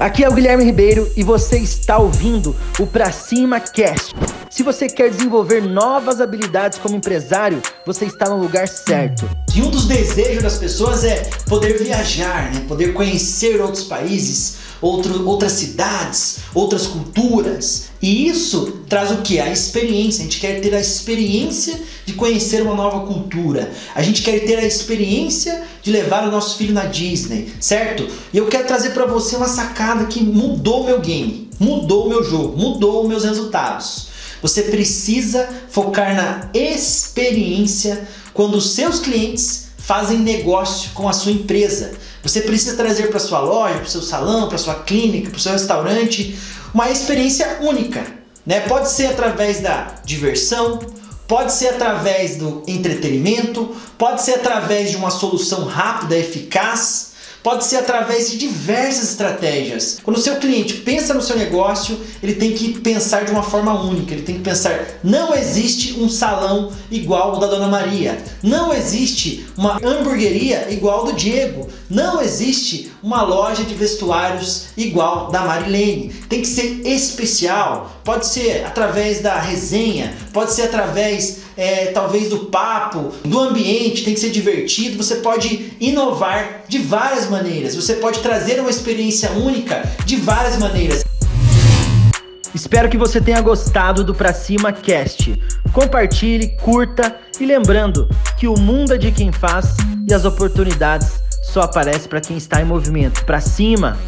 Aqui é o Guilherme Ribeiro e você está ouvindo o Pra Cima Cast. Se você quer desenvolver novas habilidades como empresário, você está no lugar certo. E um dos desejos das pessoas é poder viajar, né? poder conhecer outros países, outro, outras cidades, outras culturas. E isso traz o que? A experiência. A gente quer ter a experiência de conhecer uma nova cultura. A gente quer ter a experiência de levar o nosso filho na Disney, certo? E eu quero trazer para você uma sacada que mudou meu game, mudou meu jogo, mudou meus resultados. Você precisa focar na experiência quando os seus clientes fazem negócio com a sua empresa. Você precisa trazer para sua loja, para o seu salão, para sua clínica, para o seu restaurante uma experiência única. Né? Pode ser através da diversão, pode ser através do entretenimento, pode ser através de uma solução rápida, eficaz Pode ser através de diversas estratégias. Quando o seu cliente pensa no seu negócio, ele tem que pensar de uma forma única. Ele tem que pensar: não existe um salão igual o da Dona Maria. Não existe uma hamburgueria igual do Diego. Não existe uma loja de vestuários igual da Marilene. Tem que ser especial. Pode ser através da resenha, pode ser através é, talvez do papo, do ambiente, tem que ser divertido. Você pode inovar de várias maneiras. Você pode trazer uma experiência única de várias maneiras. Espero que você tenha gostado do Pra Cima Cast. Compartilhe, curta e lembrando que o mundo é de quem faz e as oportunidades só aparecem para quem está em movimento. Pra cima!